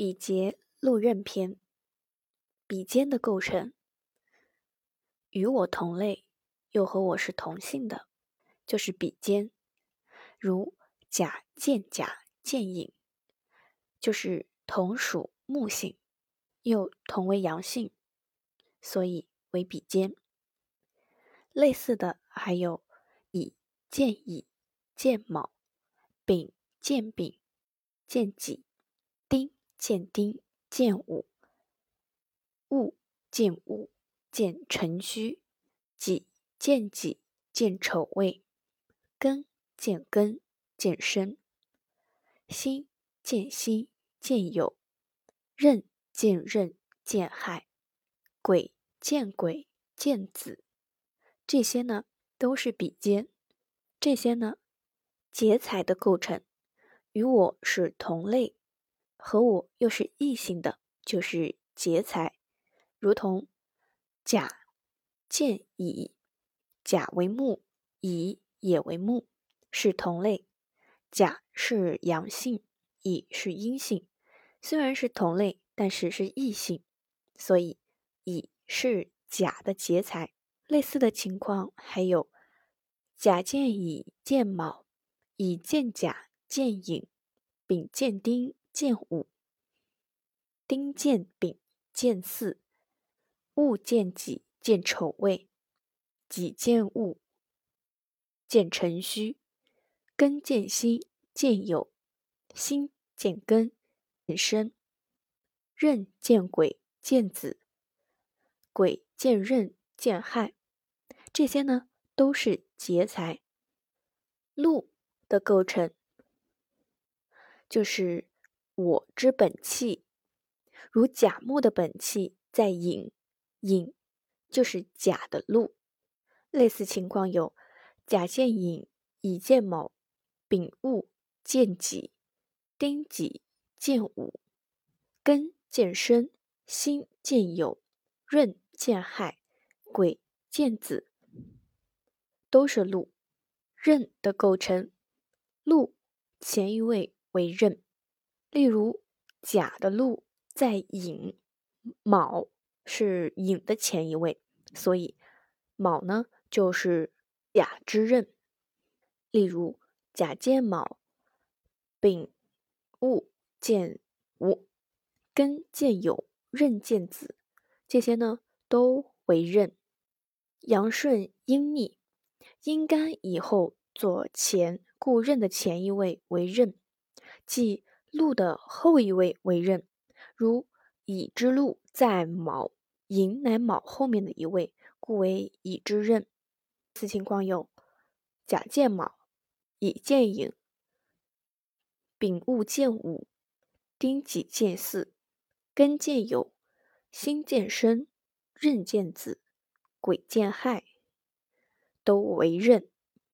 比劫禄刃篇，比肩的构成，与我同类又和我是同性的，就是比肩。如甲见甲见乙，就是同属木性，又同为阳性，所以为比肩。类似的还有乙见乙见卯，丙见丙见己，丁见丁见午，戊见午见辰戌，己见己见丑未，庚见庚见申，辛见辛见酉，壬见壬见亥，癸见癸见子。这些呢都是比肩，这些呢劫财的构成与我是同类，和我又是异性的，就是劫财。如同甲见乙，甲为木，乙也为木，是同类。甲是阳性，乙是阴性，虽然是同类，但是是异性，所以乙是甲的劫财。类似的情况还有：甲见乙见卯，乙见甲见寅，丙见丁见午，丁见丙见巳，戊见己见丑未，己见戊见辰戌，庚见辛见酉，辛见庚见申，壬见癸见子，癸见壬见亥。这些呢都是劫财。禄的构成就是我之本气，如甲木的本气在寅，寅就是甲的禄。类似情况有甲见寅，乙见卯，丙戊见己，丁己见午，庚见申，辛见酉，壬见亥，癸见子。都是禄，壬的构成，禄前一位为壬。例如甲的禄在寅，卯是寅的前一位，所以卯呢就是甲之刃。例如甲见卯，丙戊见午，庚见酉，壬见子，这些呢都为刃。阳顺阴逆。阴干以后做前，故壬的前一位为壬，即禄的后一位为刃。如乙之禄在卯，寅乃卯后面的一位，故为乙之刃。此情况有：甲见卯，乙见寅，丙戊见午，丁己见巳，庚见酉，辛见申，壬见子，癸见亥。都为刃。